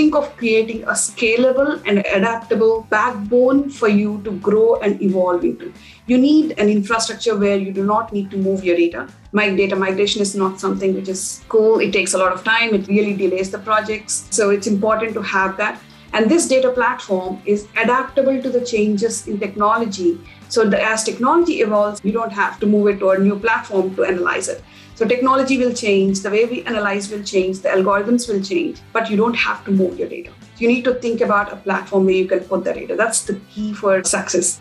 think of creating a scalable and adaptable backbone for you to grow and evolve into. You need an infrastructure where you do not need to move your data. My data migration is not something which is cool. It takes a lot of time. It really delays the projects. So it's important to have that. And this data platform is adaptable to the changes in technology. So that as technology evolves, you don't have to move it to a new platform to analyze it. So technology will change, the way we analyze will change, the algorithms will change, but you don't have to move your data. You need to think about a platform where you can put the data. That's the key for success.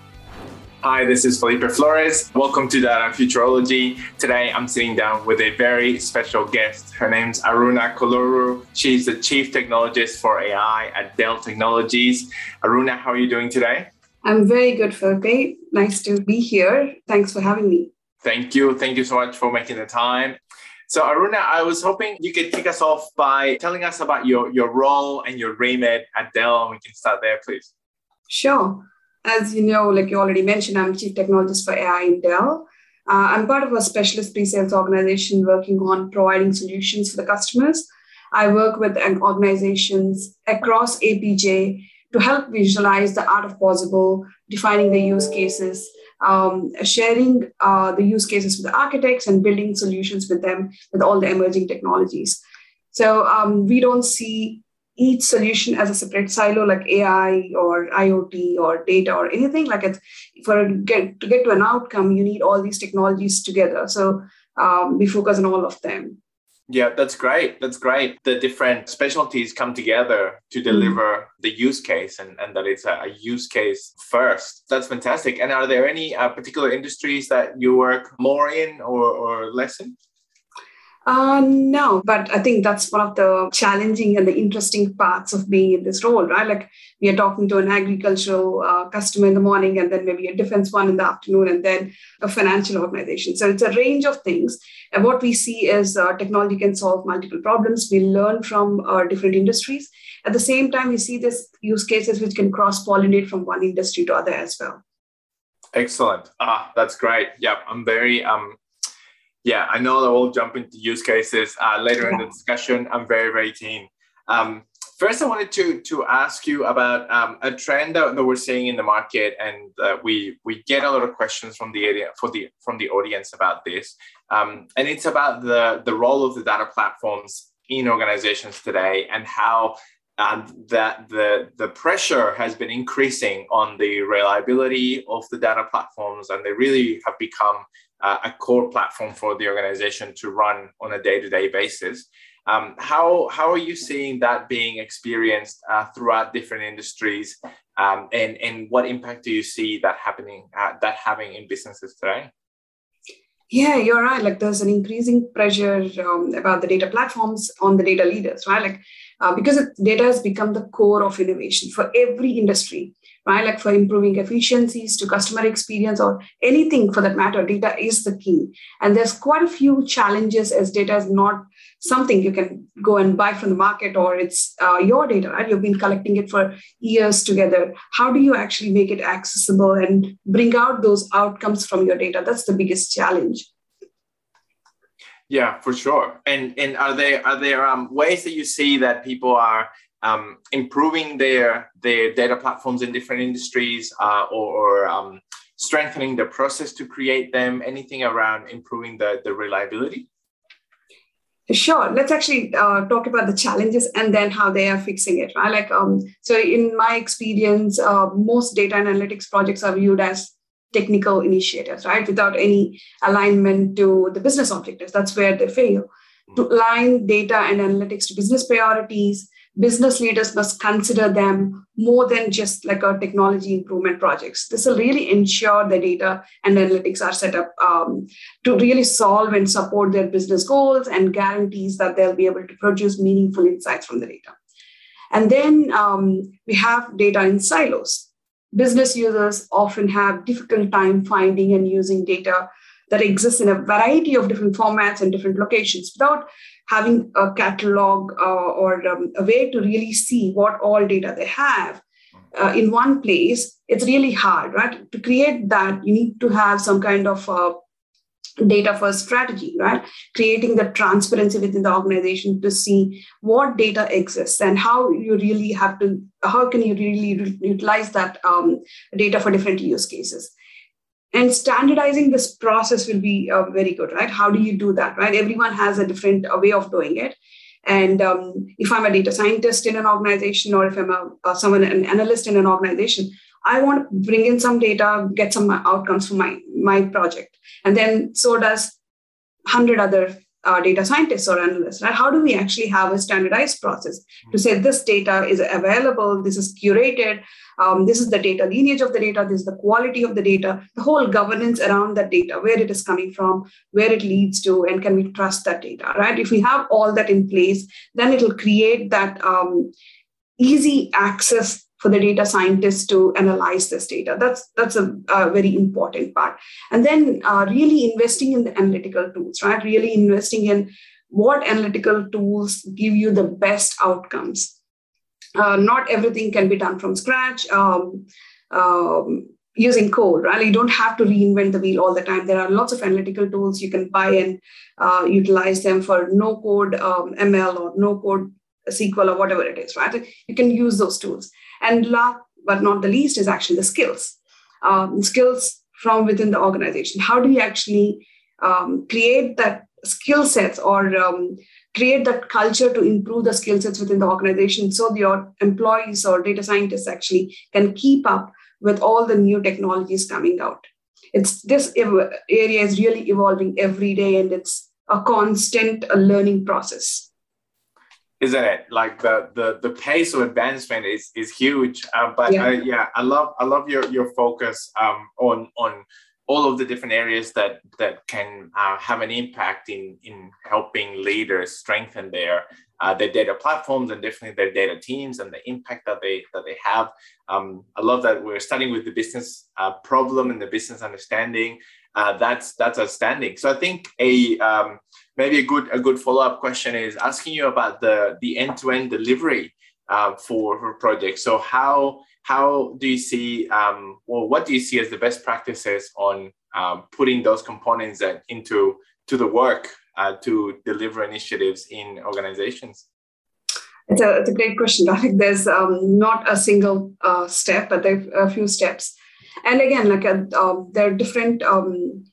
Hi, this is Felipe Flores. Welcome to Data Futurology. Today I'm sitting down with a very special guest. Her name's Aruna Kolluru. She's the Chief Technologist for AI at Dell Technologies. Aruna, how are you doing today? I'm very good, Felipe. Nice to be here. Thanks for having me. Thank you. Thank you so much for making the time. So, Aruna, I was hoping you could kick us off by telling us about your, your role and your remit at Dell, and we can start there, please. Sure. As you know, like you already mentioned, I'm Chief Technologist for AI in Dell. Uh, I'm part of a specialist pre-sales organization working on providing solutions for the customers. I work with organizations across APJ to help visualize the art of possible, defining the use cases, um, sharing uh, the use cases with the architects and building solutions with them with all the emerging technologies. So um, we don't see each solution as a separate silo like AI or IoT or data or anything like it. For get to get to an outcome, you need all these technologies together. So um, we focus on all of them. Yeah, that's great. That's great. The different specialties come together to mm. deliver the use case and, and that it's a, a, use case first. That's fantastic. And are there any uh, particular industries that you work more in or, or less in? Uh, no, but I think that's one of the challenging and the interesting parts of being in this role, right? Like we are talking to an agricultural uh, customer in the morning, and then maybe a defense one in the afternoon, and then a financial organization. So it's a range of things. And what we see is uh, technology can solve multiple problems. We learn from uh, different industries. At the same time, we see this use cases which can cross pollinate from one industry to other as well. Excellent. Ah, that's great. Yeah, I'm very um yeah, I know that we'll jump into use cases uh, later yeah. in the discussion. I'm very, very keen. Um, first, I wanted to to ask you about um, a trend that, that, we're seeing in the market, and uh, we we get a lot of questions from the area for the from the audience about this, um, and it's about the the role of the data platforms in organizations today and how and that the, the pressure has been increasing on the reliability of the data platforms and they really have become uh, a core platform for the organization to run on a day-to-day basis um, how, how are you seeing that being experienced uh, throughout different industries um, and, and what impact do you see that happening uh, that having in businesses today yeah, you're right. Like there's an increasing pressure um, about the data platforms on the data leaders, right? Like uh, because data has become the core of innovation for every industry, right? Like for improving efficiencies to customer experience or anything for that matter, data is the key. And there's quite a few challenges as data is not something you can go and buy from the market or it's uh, your data, right? You've been collecting it for years together. How do you actually make it accessible and bring out those outcomes from your data? That's the biggest challenge. Yeah, for sure. And and are there are there um, ways that you see that people are um, improving their their data platforms in different industries uh, or, or um, strengthening the process to create them? Anything around improving the the reliability? Sure. Let's actually uh, talk about the challenges and then how they are fixing it. Right? Like, um, so in my experience, uh, most data analytics projects are viewed as technical initiatives, right? Without any alignment to the business objectives. That's where they fail. To align data and analytics to business priorities, business leaders must consider them more than just like a technology improvement projects. This will really ensure the data and analytics are set up um, to really solve and support their business goals and guarantees that they'll be able to produce meaningful insights from the data. And then um, we have data in silos business users often have difficult time finding and using data that exists in a variety of different formats and different locations without having a catalog uh, or um, a way to really see what all data they have uh, in one place. It's really hard right? To create that you need to have some kind of uh, data first strategy, right? Creating the transparency within the organization to see what data exists and how you really have to, how can you really utilize that um, data for different use cases. And standardizing this process will be uh, very good, right? How do you do that, right? Everyone has a different uh, way of doing it. And um, if I'm a data scientist in an organization, or if I'm a, uh, someone an analyst in an organization, I want to bring in some data, get some outcomes for my my project, and then so does hundred other uh, data scientists or analysts. Right? How do we actually have a standardized process to say this data is available, this is curated, um, this is the data lineage of the data, this is the quality of the data, the whole governance around that data, where it is coming from, where it leads to, and can we trust that data? Right? If we have all that in place, then it will create that um, easy access for the data scientists to analyze this data. That's that's a, a very important part. And then uh, really investing in the analytical tools, right? Really investing in what analytical tools give you the best outcomes. Uh, not everything can be done from scratch. Um, um, using code, right? You don't have to reinvent the wheel all the time. There are lots of analytical tools you can buy and uh, utilize them for no code um, ML or no code SQL or whatever it is, right? You can use those tools. And last but not the least is actually the skills. Um, skills from within the organization. How do you actually um, create that skill sets or um, create that culture to improve the skill sets within the organization so your employees or data scientists actually can keep up with all the new technologies coming out. It's this area is really evolving every day and it's a constant learning process isn't it? Like the the the pace of advancement is is huge. Uh, but yeah. yeah, I love I love your your focus um, on on all of the different areas that that can uh, have an impact in in helping leaders strengthen their uh, their data platforms and definitely their data teams and the impact that they that they have. Um, I love that we're starting with the business uh, problem and the business understanding. Uh, that's that's outstanding. So I think a um, maybe a good a good follow up question is asking you about the the end to end delivery uh, for for projects. So how how do you see um, well what do you see as the best practices on um, putting those components that into to the work uh, to deliver initiatives in organizations? It's a, it's a great question. I think there's um, not a single uh, step, but there are a few steps. And again, like a, uh, um, there are different um,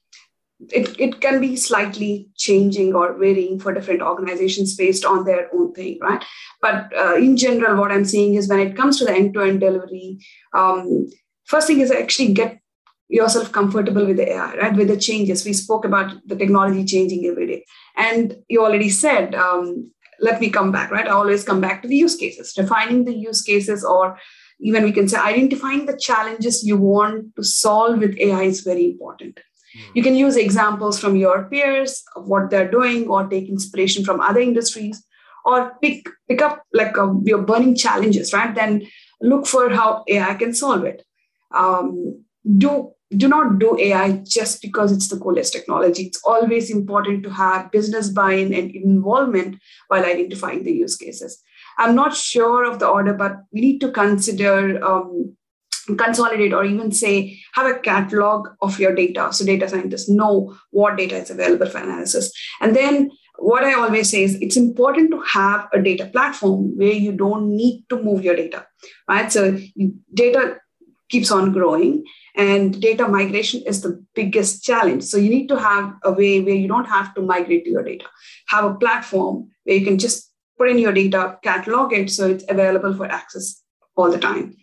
it, it can be slightly changing or varying for different organizations based on their own thing, right? But uh, in general, what I'm seeing is when it comes to the end-to-end delivery, um, first thing is actually get yourself comfortable with the AI, right? With the changes. We spoke about the technology changing every day. And you already said, um, let me come back, right? I always come back to the use cases, defining the use cases, or even we can say identifying the challenges you want to solve with AI is very important. You can use examples from your peers of what they're doing or take inspiration from other industries or pick, pick up like a, your burning challenges, right? Then look for how AI can solve it. Um, do do not do AI just because it's the coolest technology. It's always important to have business buy-in and involvement while identifying the use cases. I'm not sure of the order, but we need to consider um, consolidate or even say have a catalog of your data. So data scientists know what data is available for analysis. And then what i always say is it's important to have a data platform where you don't need to move your data right? So data keeps on growing and data migration is the biggest challenge. So you need to have a way where you don't have to migrate to your data. Have a platform where you can just put in your data catalog it so it's available for access all the time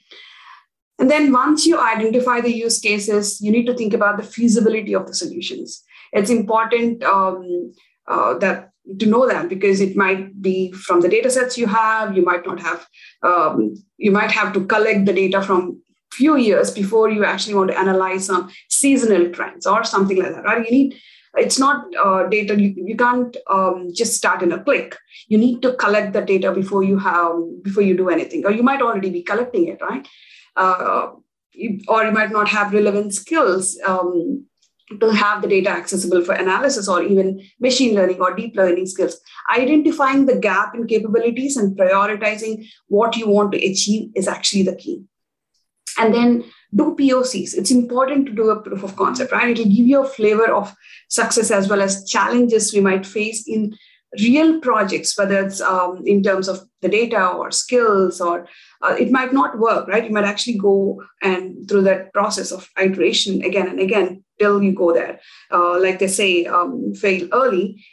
and then once you identify the use cases, you need to think about the feasibility of the solutions. It's important um, uh, that to know that because it might be from the data sets you have, you might not have, um, you might have to collect the data from few years before you actually want to analyze some seasonal trends or something like that, right? You need it's not uh, data you, you can't um, just start in a click you need to collect the data before you have before you do anything or you might already be collecting it right uh, or you might not have relevant skills um, to have the data accessible for analysis or even machine learning or deep learning skills. Identifying the gap in capabilities and prioritizing what you want to achieve is actually the key. And then do POCs. It's important to do a proof of concept, right? It'll give you a flavor of success as well as challenges we might face in real projects, whether it's um, in terms of the data or skills, or uh, it might not work, right? You might actually go and through that process of iteration again and again till you go there. Uh, like they say, um, fail early.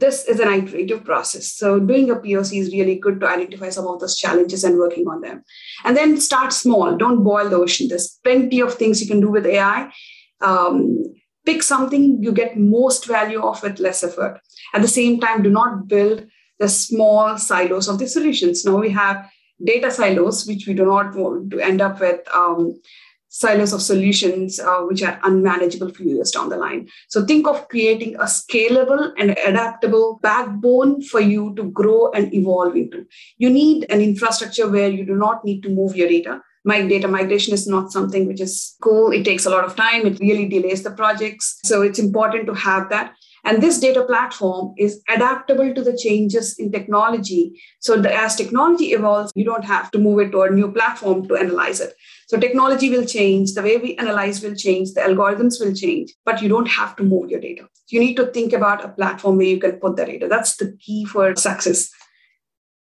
This is an iterative process. So doing a POC is really good to identify some of those challenges and working on them. And then start small. Don't boil the ocean. There's plenty of things you can do with AI. Um, pick something you get most value of with less effort. At the same time, do not build the small silos of the solutions. Now we have data silos, which we do not want to end up with um, silos of solutions uh, which are unmanageable few years down the line. So think of creating a scalable and adaptable backbone for you to grow and evolve into. You need an infrastructure where you do not need to move your data my data migration is not something which is cool. It takes a lot of time. It really delays the projects. So it's important to have that. And this data platform is adaptable to the changes in technology. So the, as technology evolves, you don't have to move it to a new platform to analyze it. So technology will change, the way we analyze will change, the algorithms will change, but you don't have to move your data. You need to think about a platform where you can put the data. That's the key for success.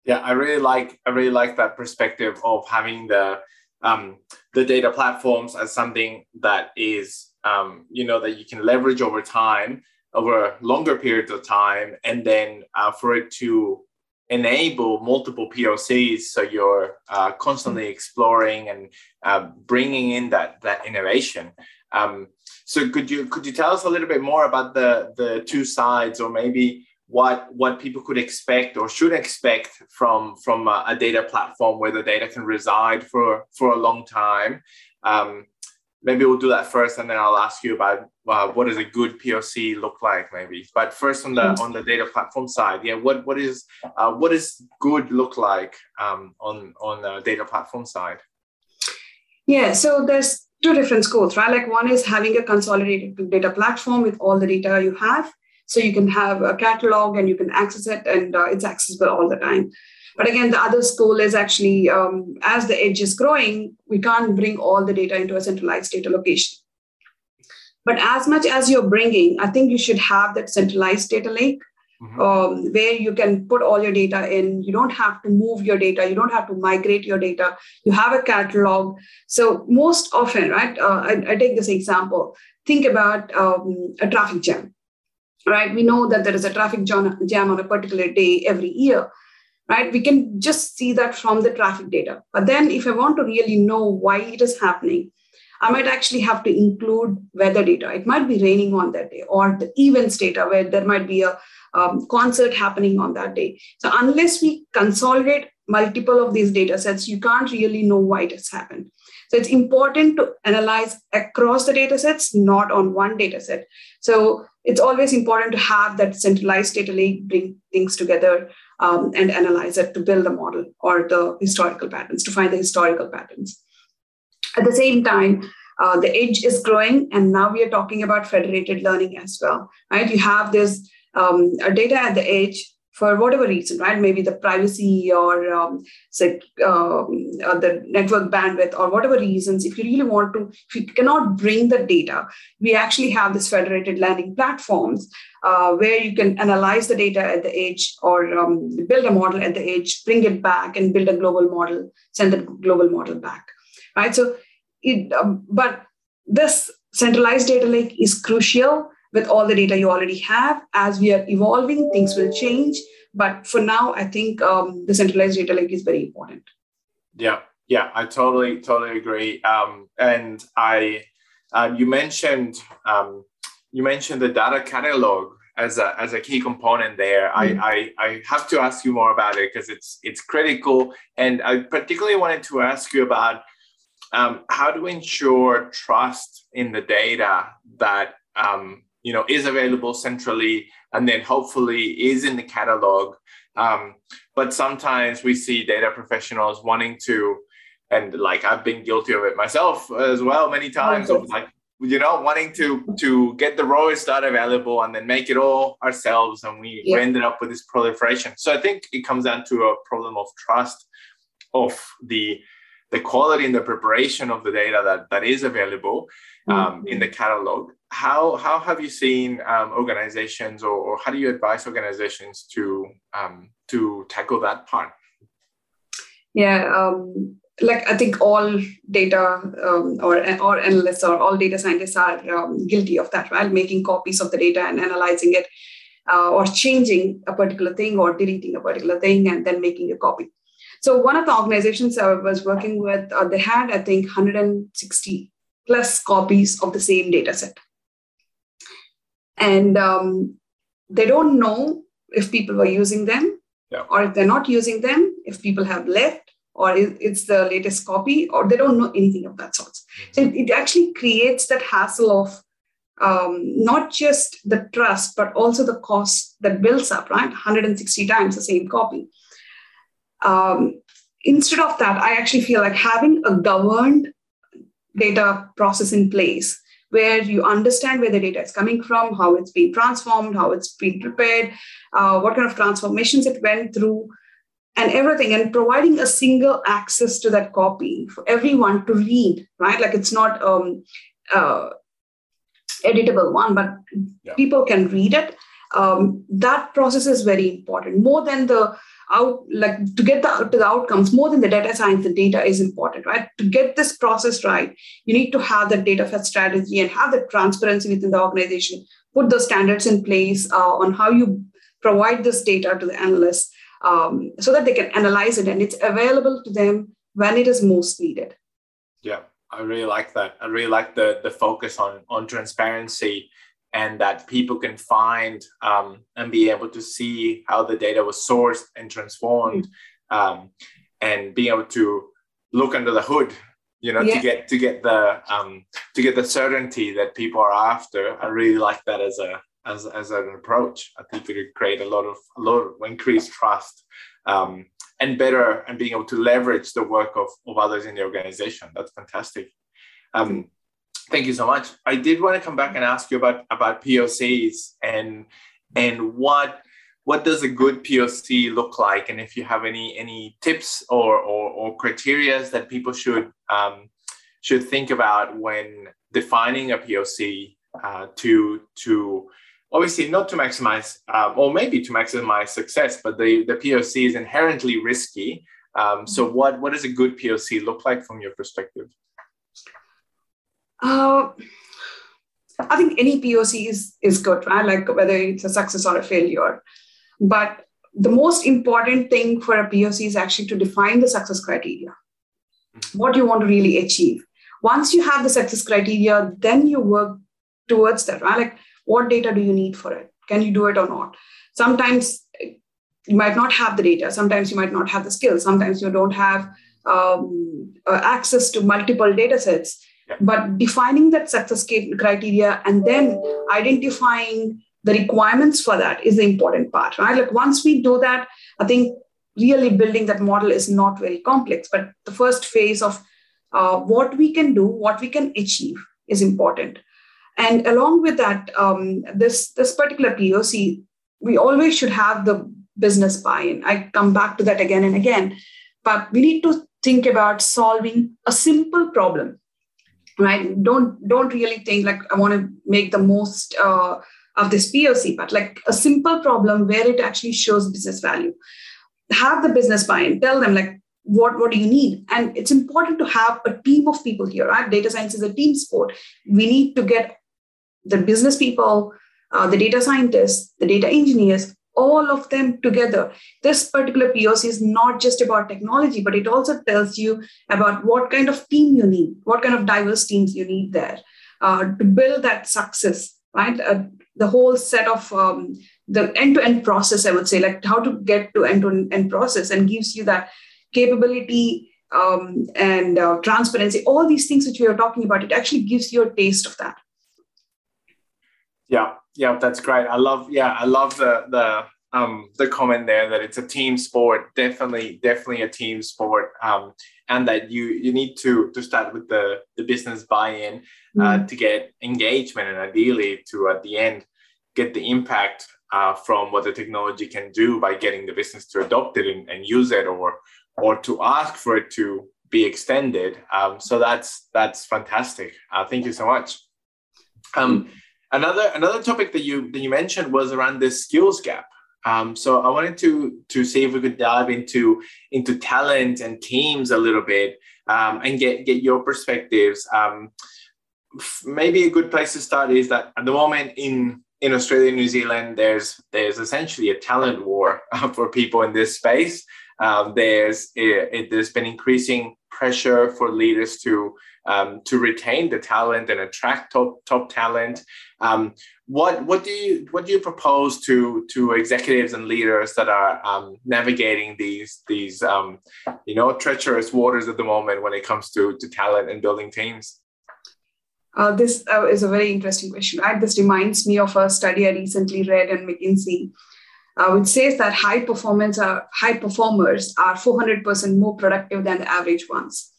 Yeah, I really like I really like that perspective of having the um, the data platforms as something that is um, you know that you can leverage over time over longer periods of time and then uh, for it to enable multiple POCs so you're uh, constantly exploring and uh, bringing in that that innovation. Um, so could you could you tell us a little bit more about the the two sides or maybe what what people could expect or should expect from from a, a data platform where the data can reside for for a long time. Um, maybe we'll do that first, and then I'll ask you about uh, what does a good POC look like, maybe. But first, on the mm-hmm. on the data platform side, yeah, what what is uh, what does good look like um, on on the data platform side? Yeah, so there's two different schools, right? Like one is having a consolidated data platform with all the data you have so you can have a catalog and you can access it and uh, it's accessible all the time. But again, the other school is actually um, as the edge is growing, we can't bring all the data into a centralized data location. But as much as you're bringing, I think you should have that centralized data lake Mm-hmm. Um, where you can put all your data in. You don't have to move your data. You don't have to migrate your data. You have a catalog. So most often, right? Uh, I, I, take this example. Think about um, a traffic jam right? We know that there is a traffic jam on a particular day every year, right? We can just see that from the traffic data. But then if I want to really know why it is happening, I might actually have to include weather data. It might be raining on that day, or the events data where there might be a um, concert happening on that day. So unless we consolidate multiple of these data sets, you can't really know why it has happened. So it's important to analyze across the data sets, not on one data set. So it's always important to have that centralized data lake bring things together um, and analyze it to build a model or the historical patterns, to find the historical patterns. At the same time, uh, the edge is growing, and now we are talking about federated learning as well, right? You have this um, data at the edge for whatever reason, right? Maybe the privacy or um, say, um, uh, the network bandwidth or whatever reasons. If you really want to, if you cannot bring the data, we actually have this federated learning platforms uh, where you can analyze the data at the edge or um, build a model at the edge, bring it back, and build a global model, send the global model back, right? So, it, um, but this centralized data lake is crucial with all the data you already have. As we are evolving, things will change. But for now, I think um, the centralized data lake is very important. Yeah, yeah, I totally, totally agree. Um, and I, uh, you mentioned, um, you mentioned the data catalog as a as a key component there. Mm-hmm. I, I I have to ask you more about it because it's it's critical. And I particularly wanted to ask you about um, how to ensure trust in the data that um, you know is available centrally and then hopefully is in the catalog um, but sometimes we see data professionals wanting to and like i've been guilty of it myself as well many times of like you know wanting to to get the rawest data available and then make it all ourselves and we, yeah. we ended up with this proliferation so i think it comes down to a problem of trust of the the quality and the preparation of the data that, that is available um, mm-hmm. in the catalog. How, how have you seen um, organizations or, or, how do you advise organizations to, um, to tackle that part? Yeah, um, like I think all data um, or or analysts or all data scientists are um, guilty of that, right? Making copies of the data and analyzing it, uh, or changing a particular thing or deleting a particular thing and then making a copy. So one of the organizations I was working with, uh, they had I think 160 plus copies of the same data set, and um, they don't know if people were using them yeah. or if they're not using them, if people have left or it's the latest copy, or they don't know anything of that sort. Mm-hmm. So it, actually creates that hassle of um, not just the trust, but also the cost that builds up, right? 160 times the same copy. Um, instead of that, I actually feel like having a governed data process in place where you understand where the data is coming from, how it's being transformed, how it's being prepared, uh, what kind of transformations it went through, and everything and providing a single access to that copy for everyone to read right? Like it's not um uh, editable one but yeah. people can read it. Um, that process is very important. More than the out like to get the to the outcomes more than the data science the data is important right to get this process right you need to have the data first strategy and have the transparency within the organization put the standards in place uh, on how you provide this data to the analysts um, so that they can analyze it and it's available to them when it is most needed. Yeah, I really like that. I really like the the focus on on transparency and that people can find um, and be able to see how the data was sourced and transformed, um, and being able to look under the hood you know yeah. to get to get the um to get the certainty that people are after i really like that as a as, as an approach. I think it could create a lot of a lot of increased trust um, and better and being able to leverage the work of, of others in the organization. That's fantastic. Um, thank you so much. I did want to come back and ask you about about POCs and and what what does a good POC look like, and if you have any any tips or or, or criterias that people should um, should think about when defining a POC uh, to to obviously not to maximize um, or maybe to maximize success but the, the poc is inherently risky um, so mm-hmm. what, what does a good poc look like from your perspective uh, i think any poc is, is good right? Like whether it's a success or a failure. But the most important thing for a poc is actually to define the success criteria. What you want to really achieve? Once you have the success criteria then you work towards that right? Like what data do you need for it? Can you do it or not? Sometimes you might not have the data. Sometimes you might not have the skills. Sometimes you don't have um, uh, access to multiple data sets but defining that success criteria and then identifying the requirements for that is the important part right? Like once we do that i think really building that model is not very complex. But the first phase of uh, what we can do what we can achieve is important. And along with that, um, this, this particular POC, we always should have the business buy-in. I come back to that again and again, but we need to think about solving a simple problem, right? Don't don't really think like I want to make the most uh, of this POC, but like a simple problem where it actually shows business value. Have the business buy-in. Tell them like what what do you need and it's important to have a team of people here right data science is a team sport we need to get the business people, uh, the data scientists, the data engineers, all of them together. This particular POC is not just about technology, but it also tells you about what kind of team you need, what kind of diverse teams you need there uh, to build that success, right? Uh, the whole set of um, the end-to-end process, I would say, like how to get to end-to-end process and gives you that capability um, and uh, transparency, all these things which we are talking about, it actually gives you a taste of that. Yeah, yeah, that's great. I love, yeah, I love the the um the comment there that it's a team sport. Definitely, definitely a team sport. Um, and that you you need to to start with the the business buy-in uh, mm. to get engagement and ideally to at the end get the impact uh, from what the technology can do by getting the business to adopt it and, and use it or or to ask for it to be extended. Um, so that's that's fantastic. Uh, thank you so much. Um, another another topic that you that you mentioned was around the skills gap. Um, so I wanted to to see if we could dive into into talent and teams a little bit um, and get get your perspectives. Um, maybe a good place to start is that at the moment in in Australia and New Zealand, there's there's essentially a talent war for people in this space. Um, there's it, it, there's been increasing pressure for leaders to um, to retain the talent and attract top top talent. Um, what what do you what do you propose to to executives and leaders that are um, navigating these these um, you know treacherous waters at the moment when it comes to to talent and building teams? Uh, this uh, is a very interesting question. Right? This reminds me of a study I recently read in McKinsey uh, which says that high performance are, high performers are 400% more productive than the average ones.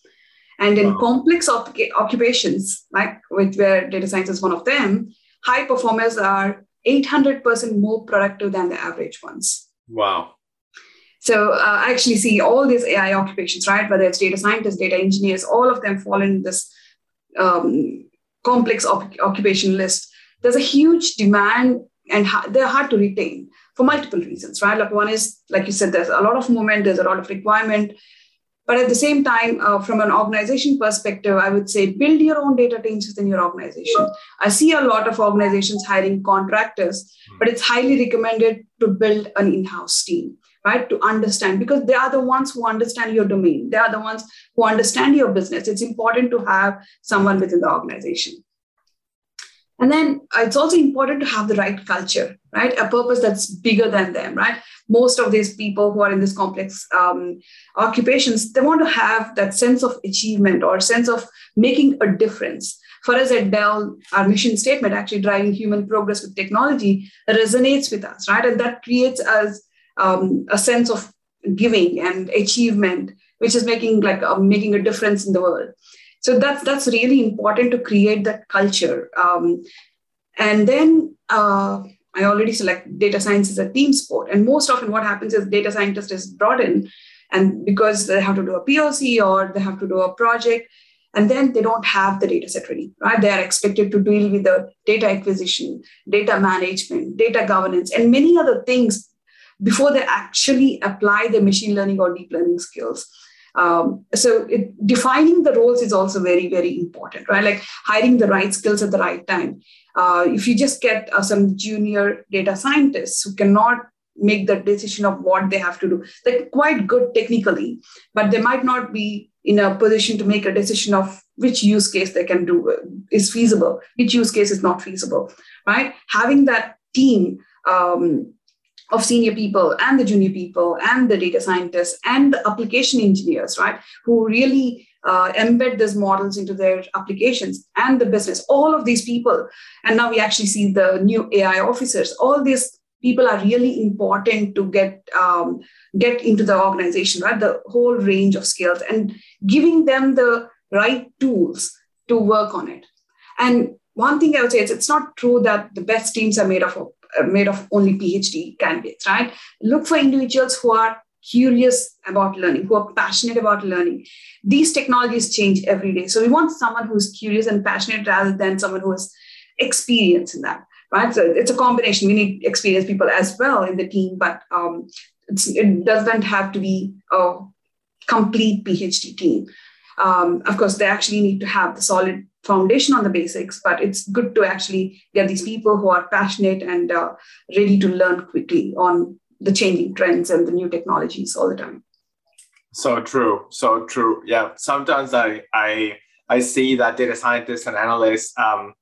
And in wow. complex op- occupations, like which where data science is one of them, high performers are 800% more productive than the average ones. Wow. So uh, I actually see all these AI occupations, right? Whether it's data scientists, data engineers, all of them fall in this um, complex op- occupation list. There's a huge demand and ha- they're hard to retain for multiple reasons, right? Like one is, like you said, there's a lot of movement, there's a lot of requirement. But at the same time, uh, from an organization perspective, I would say build your own data teams within your organization. I see a lot of organizations hiring contractors, but it's highly recommended to build an in house team, right? To understand, because they are the ones who understand your domain, they are the ones who understand your business. It's important to have someone within the organization. And then it's also important to have the right culture, right? A purpose that's bigger than them, right? Most of these people who are in this complex um, occupations, they want to have that sense of achievement or sense of making a difference. For us at Dell, our mission statement, actually driving human progress with technology, resonates with us, right? And that creates us um, a sense of giving and achievement, which is making like uh, making a difference in the world so that's that's really important to create that culture um, and then uh, i already select data science as a team sport and most often what happens is data scientist is brought in and because they have to do a poc or they have to do a project and then they don't have the data set ready right they are expected to deal with the data acquisition data management data governance and many other things before they actually apply the machine learning or deep learning skills um, so it, defining the roles is also very, very important, right? Like hiring the right skills at the right time. Uh, if you just get uh, some junior data scientists who cannot make the decision of what they have to do, they're quite good technically, but they might not be in a position to make a decision of which use case they can do uh, is feasible, which use case is not feasible, right? Having that team um, of senior people and the junior people and the data scientists and the application engineers, right, who really uh, embed these models into their applications and the business, all of these people. And now we actually see the new AI officers. All these people are really important to get um, get into the organization, right? The whole range of skills and giving them the right tools to work on it. And one thing I would say is it's not true that the best teams are made of uh, made of only PhD candidates, right? Look for individuals who are curious about learning, who are passionate about learning. These technologies change every day. So we want someone who's curious and passionate rather than someone who has experience in that, right? So it's a combination. We need experienced people as well in the team, but um, it doesn't have to be a complete PhD team. Um, of course, they actually need to have the solid foundation on the basics, but it's good to actually get these people who are passionate and uh, ready to learn quickly on the changing trends and the new technologies all the time. So true, so true. Yeah, sometimes I I I see that data scientists and analysts, um,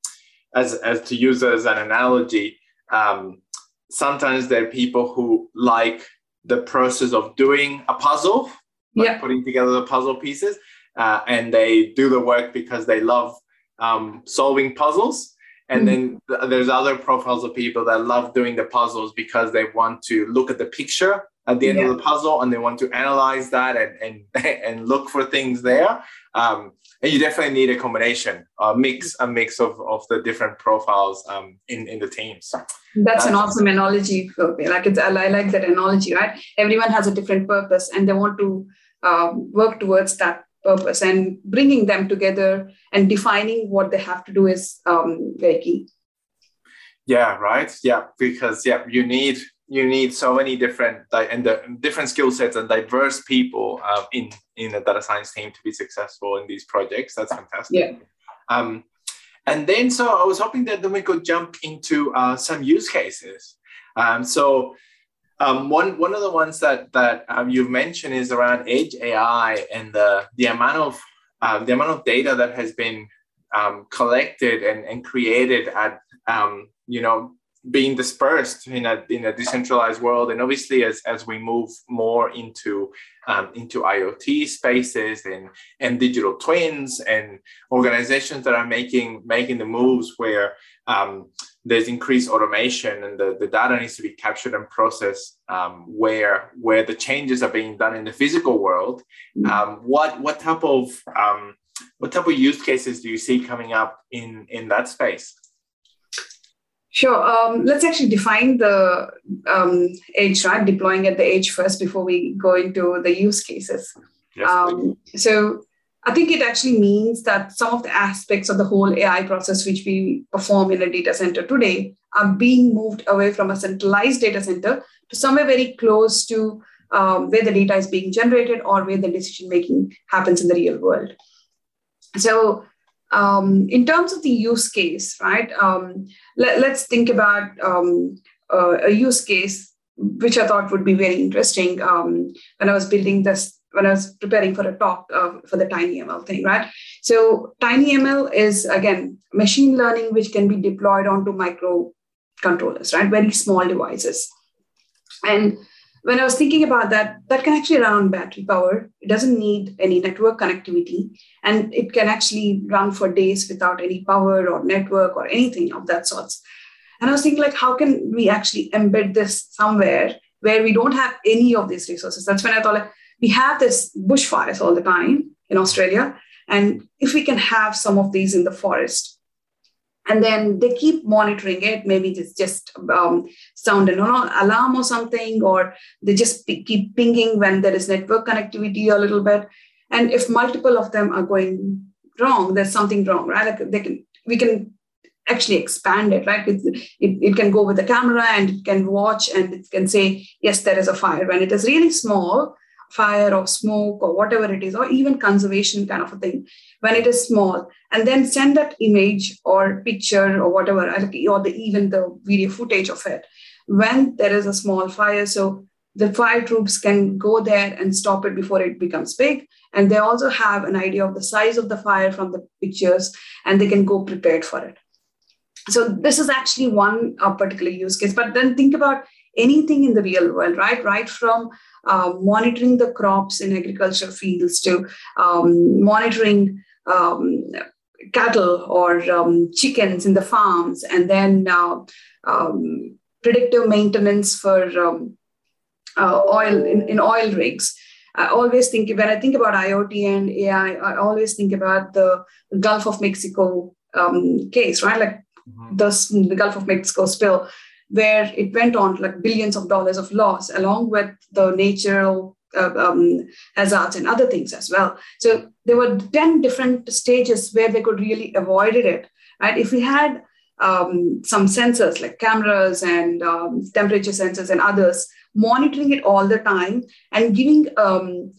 as as to use as an analogy, um, sometimes they're people who like the process of doing a puzzle, like yeah. putting together the puzzle pieces, uh, and they do the work because they love um, solving puzzles. And mm-hmm. then th- there's other profiles of people that love doing the puzzles because they want to look at the picture at the end yeah. of the puzzle and they want to analyze that and and, and look for things there. Um, and you definitely need a combination, a mix, a mix of, of the different profiles um, in, in the teams. That's, That's an awesome analogy. Like it's, I like that analogy, right? Everyone has a different purpose and they want to uh, work towards that purpose and bringing them together and defining what they have to do is um, very key. Yeah right? Yeah because yeah you need you need so many different and the different skill sets and diverse people uh, in in a data science team to be successful in these projects. That's fantastic. Yeah. Um, and then so i was hoping that then we could jump into uh, some use cases. Um, so um, one one of the ones that that um, you've mentioned is around edge AI and the the amount of uh, the amount of data that has been um, collected and, and created at um, you know being dispersed in a in a decentralized world and obviously as as we move more into um, into IoT spaces and and digital twins and organizations that are making making the moves where um, there's increased automation and the, the data needs to be captured and processed um, where where the changes are being done in the physical world mm. um, what what type of um, what type of use cases do you see coming up in in that space Sure. Um, let's actually define the um, edge, right? Deploying at the edge first before we go into the use cases. Yes, um, so I think it actually means that some of the aspects of the whole AI process which we perform in a data center today are being moved away from a centralized data center to somewhere very close to um, where the data is being generated or where the decision making happens in the real world. So um, in terms of the use case, right? Um, let, us think about um, uh, a use case which I thought would be very interesting um, when I was building this, when I was preparing for a talk uh, for the TinyML thing, right? So TinyML is again machine learning which can be deployed onto microcontrollers, right? Very small devices, and when I was thinking about that, that can actually run on battery power. It doesn't need any network connectivity, and it can actually run for days without any power or network or anything of that sorts. And I was thinking, like, how can we actually embed this somewhere where we don't have any of these resources? That's when I thought, like, we have this bushfires all the time in Australia, and if we can have some of these in the forest, and then they keep monitoring it. Maybe it's just um, sound an alarm or something or they just keep pinging when there is network connectivity a little bit. And if multiple of them are going wrong there's something wrong right? Like they can we can actually expand it right? It, it, it can go with the camera and it can watch and it can say yes there is a fire. When it is really small fire or smoke or whatever it is, or even conservation kind of a thing when it is small, and then send that image or picture or whatever, or the, even the video footage of it when there is a small fire. So the fire troops can go there and stop it before it becomes big. And they also have an idea of the size of the fire from the pictures, and they can go prepared for it. So this is actually one uh, particular use case. But then think about anything in the real world, right? Right from uh, monitoring the crops in agriculture fields to um, monitoring um, cattle or um, chickens in the farms, and then uh, um, predictive maintenance for um, uh, oil in, in oil rigs. I always think when I think about IoT and AI, I always think about the Gulf of Mexico um, case, right? Like mm-hmm. the, the Gulf of Mexico spill where it went on like billions of dollars of loss, along with the natural uh, um, hazards and other things as well. So there were 10 different stages where they could really avoid it. Right? If we had um, some sensors like cameras and um, temperature sensors and others monitoring it all the time and giving um,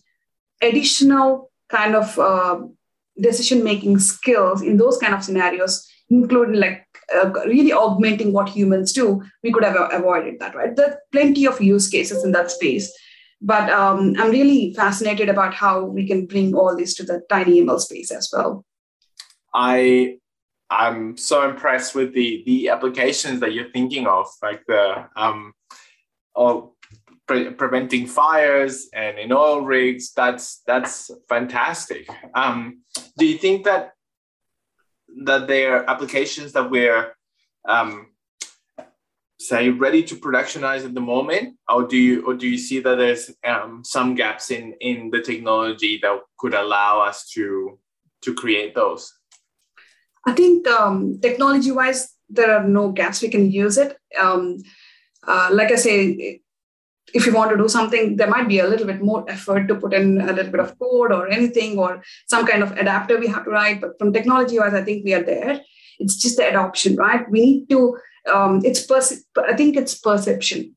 additional kind of uh, decision making skills in those kind of scenarios including like uh, really augmenting what humans do, we could have avoided that, right? There are plenty of use cases in that space. But um, I'm really fascinated about how we can bring all this to the tiny ML space as well. I I'm so impressed with the the applications that you're thinking of, like the um, oh, pre- preventing fires and in oil rigs. That's that's fantastic. Um, do you think that that they're applications that we're um, say ready to productionize at the moment or do you or do you see that there's um, some gaps in in the technology that could allow us to to create those? I think um, technology wise there are no gaps. We can use it. Um, uh, like i say if you want to do something, there might be a little bit more effort to put in a little bit of code or anything or some kind of adapter we have to write. But from technology wise, I think we are there. It's just the adoption, right? We need to, um, it's, perce- I think it's perception.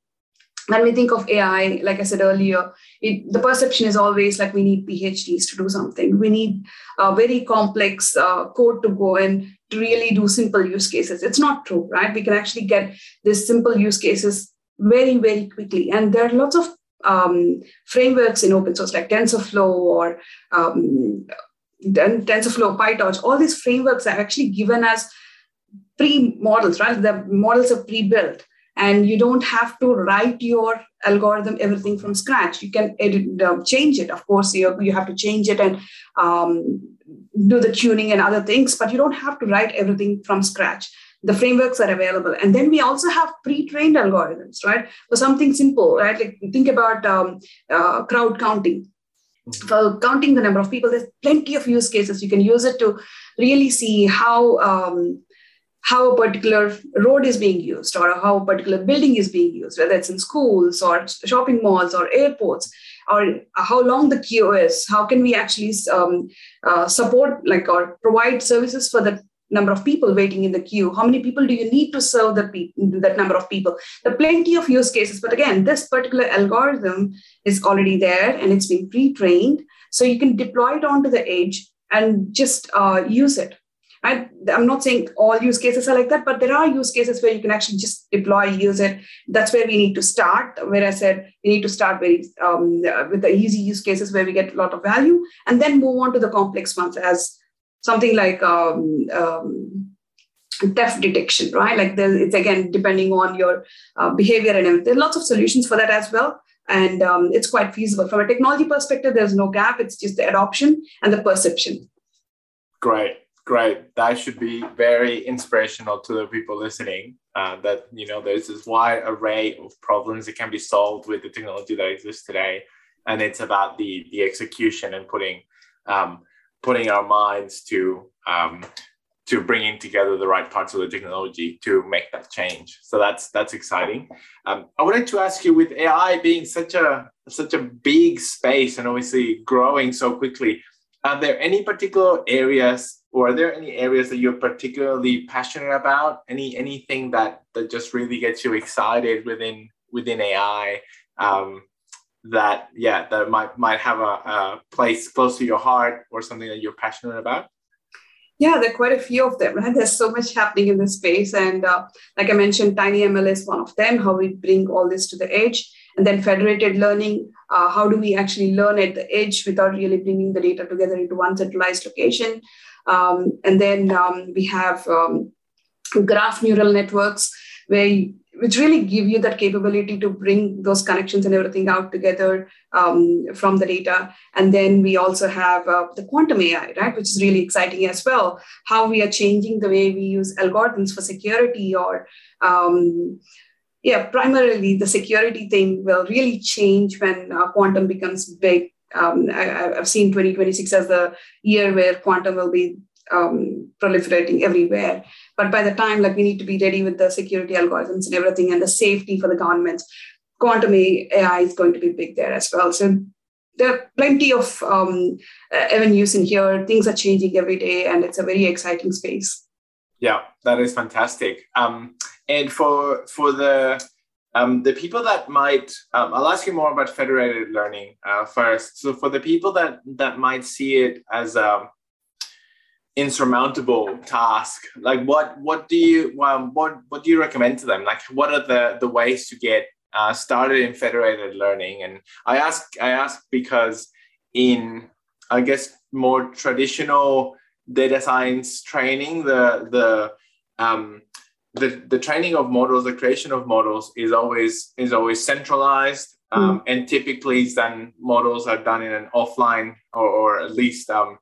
When we think of AI, like I said earlier, it, the perception is always like we need PhDs to do something. We need a very complex uh, code to go in to really do simple use cases. It's not true, right? We can actually get these simple use cases very, very quickly. And there are lots of um, frameworks in open source like TensorFlow or um, TensorFlow, PyTorch. All these frameworks are actually given as pre-models, right? The models are pre-built, and you don't have to write your algorithm everything from scratch. You can edit, uh, change it. Of course, you you have to change it and um, do the tuning and other things, but you don't have to write everything from scratch the frameworks are available. And then we also have pre-trained algorithms right? For something simple right? Like think about um, uh, crowd counting. For counting the number of people there's plenty of use cases. You can use it to really see how um, how a particular road is being used or how a particular building is being used whether it's in schools or shopping malls or airports or how long the queue is. How can we actually um, uh, support like or provide services for the number of people waiting in the queue. How many people do you need to serve that, pe- that number of people? There are plenty of use cases but again this particular algorithm is already there and it's been pre-trained. So you can deploy it onto the edge and just uh, use it. I, i'm not saying all use cases are like that but there are use cases where you can actually just deploy use it. That's where we need to start. Where i said we need to start very um, with the easy use cases where we get a lot of value and then move on to the complex ones as something like um, um, theft detection, right? Like it's again depending on your uh, behavior and everything. There are lots of solutions for that as well. And um, it's quite feasible. From a technology perspective, there's no gap. It's just the adoption and the perception. Great, great. That should be very inspirational to the people listening. Uh, that you know, there's this wide array of problems that can be solved with the technology that exists today, and it's about the the execution and putting um, putting our minds to um, to bringing together the right parts of the technology to make that change. So that's that's exciting. Um, I wanted to ask you, with AI being such a such a big space and obviously growing so quickly, are there any particular areas, or are there any areas that you're particularly passionate about? Any anything that that just really gets you excited within within AI? Um, that yeah that might might have a, a, place close to your heart or something that you're passionate about? Yeah there are quite a few of them right? There's so much happening in this space. And uh, like i mentioned tiny ml is one of them how we bring all this to the edge. And then federated learning uh, how do we actually learn at the edge without really bringing the data together into one centralized location? Um, and then um, we have um, graph neural networks where which really give you that capability to bring those connections and everything out together um, from the data. And then we also have uh, the quantum AI, right, which is really exciting as well. How we are changing the way we use algorithms for security, or um, yeah, primarily the security thing will really change when uh, quantum becomes big. Um, I, have seen 2026 as the year where quantum will be um, proliferating everywhere. But by the time like we need to be ready with the security algorithms and everything and the safety for the governments, quantum AI is going to be big there as well. So there are plenty of um, avenues in here. Things are changing every day, and it's a very exciting space. Yeah, that is fantastic. Um, and for for the um, the people that might, um, I'll ask you more about federated learning uh, first. So for the people that that might see it as a insurmountable task? Like what what do you um, what what do you recommend to them? Like what are the the ways to get uh, started in federated learning? And i ask i ask because in i guess more traditional data science training the the um, the, the training of models the creation of models is always is always centralized um, mm. and typically then models are done in an offline or, or at least um,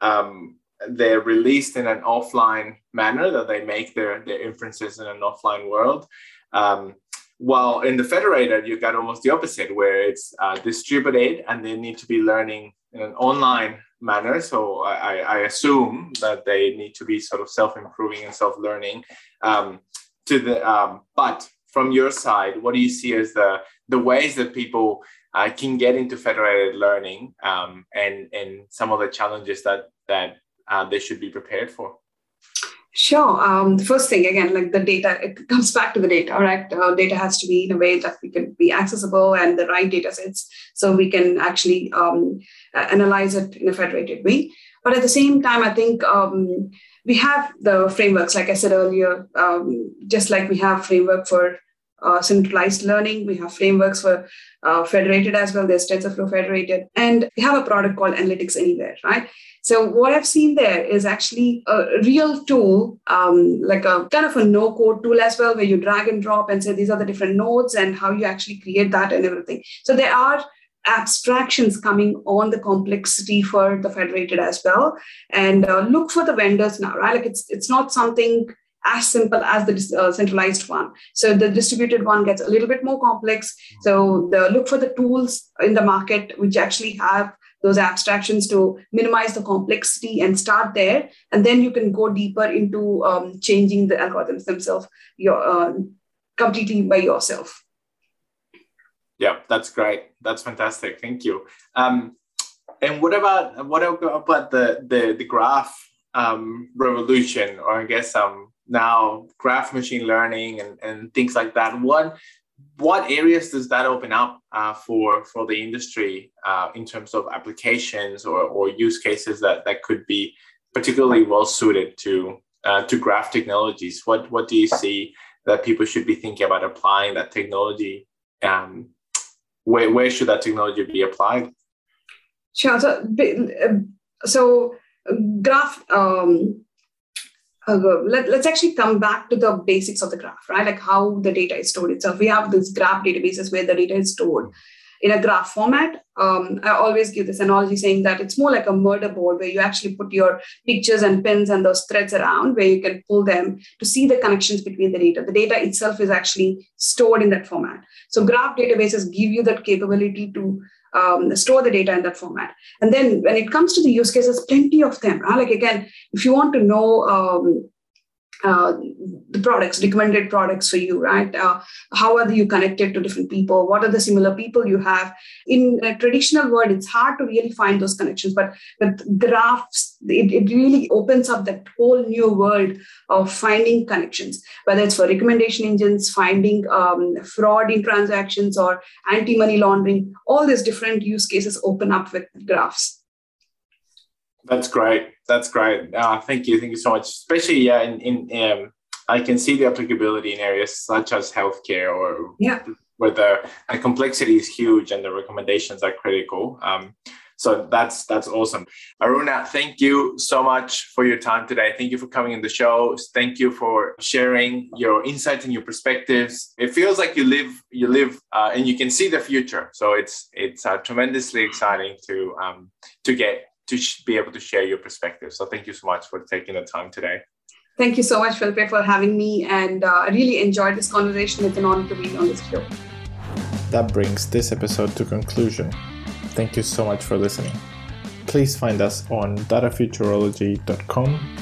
um, they're released in an offline manner that they make their, their inferences in an offline world. Um, while in the federated you got almost the opposite where it's uh, distributed and they need to be learning in an online manner. So i, I assume that they need to be sort of self-improving and self-learning um, to the um, but from your side what do you see as the the ways that people uh, can get into federated learning um, and and some of the challenges that that uh, they should be prepared for. Sure. Um, the first thing, again, like the data, it comes back to the data, right? Uh, data has to be in a way that we can be accessible and the right data sets so we can actually um, analyze it in a federated way. But at the same time, I think um, we have the frameworks, like I said earlier, um, just like we have framework for uh, centralized learning. We have frameworks for uh, federated as well. There's TensorFlow federated. And we have a product called Analytics Anywhere, right? So what I've seen there is actually a real tool, um, like a kind of a no-code tool as well, where you drag and drop and say these are the different nodes and how you actually create that and everything. So there are abstractions coming on the complexity for the federated as well and uh, look for the vendors now right like it's it's not something as simple as the uh, centralized one. So the distributed one gets a little bit more complex. So the look for the tools in the market which actually have those abstractions to minimize the complexity and start there, and then you can go deeper into um, changing the algorithms themselves your, uh, completely by yourself. Yeah, that's great. That's fantastic. Thank you. Um, and what about what about the the, the graph um, revolution, or I guess um, now graph machine learning and, and things like that. What what areas does that open up uh, for for the industry uh, in terms of applications or, or use cases that, that could be particularly well suited to uh, to graph technologies? What what do you see that people should be thinking about applying that technology? Um, where, where should that technology be applied? Sure. So, so graph um, uh, let, us actually come back to the basics of the graph, right? Like how the data is stored itself. We have this graph databases where the data is stored in a graph format. Um, I always give this analogy saying that it's more like a murder board where you actually put your pictures and pins and those threads around where you can pull them to see the connections between the data. The data itself is actually stored in that format. So graph databases give you that capability to um, store the data in that format. And then when it comes to the use cases, plenty of them. Right? Like again, if you want to know um, uh, the products, recommended products for you, right? Uh, how are you connected to different people? What are the similar people you have? In a traditional world, it's hard to really find those connections, but with graphs, it, it really opens up that whole new world of finding connections, whether it's for recommendation engines, finding um, fraud in transactions or anti-money laundering, all these different use cases open up with graphs. That's great. That's great. Uh, thank you. Thank you so much. Especially, yeah, in, in um, I can see the applicability in areas such as healthcare or yeah. where the, the complexity is huge and the recommendations are critical. Um, so that's that's awesome. Aruna, thank you so much for your time today. Thank you for coming in the show. Thank you for sharing your insights and your perspectives. It feels like you live you live uh, and you can see the future. So it's it's uh, tremendously exciting to um, to get to sh- be able to share your perspective. So thank you so much for taking the time today. Thank you so much, Felipe, for having me. And uh, I really enjoyed this conversation. It's an honor to be on this show. That brings this episode to conclusion. Thank you so much for listening. Please find us on datafuturology.com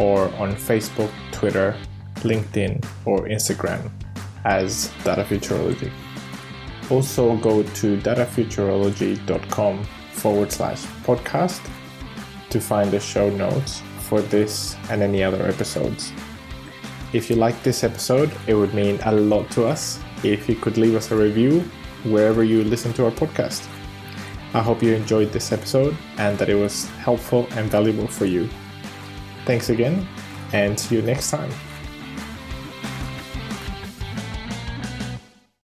or on Facebook, Twitter, LinkedIn, or Instagram as Data Futurology. Also, go to datafuturology.com forward slash podcast to find the show notes for this and any other episodes. If you like this episode, it would mean a lot to us if you could leave us a review wherever you listen to our podcast. I hope you enjoyed this episode and that it was helpful and valuable for you. Thanks again, and see you next time.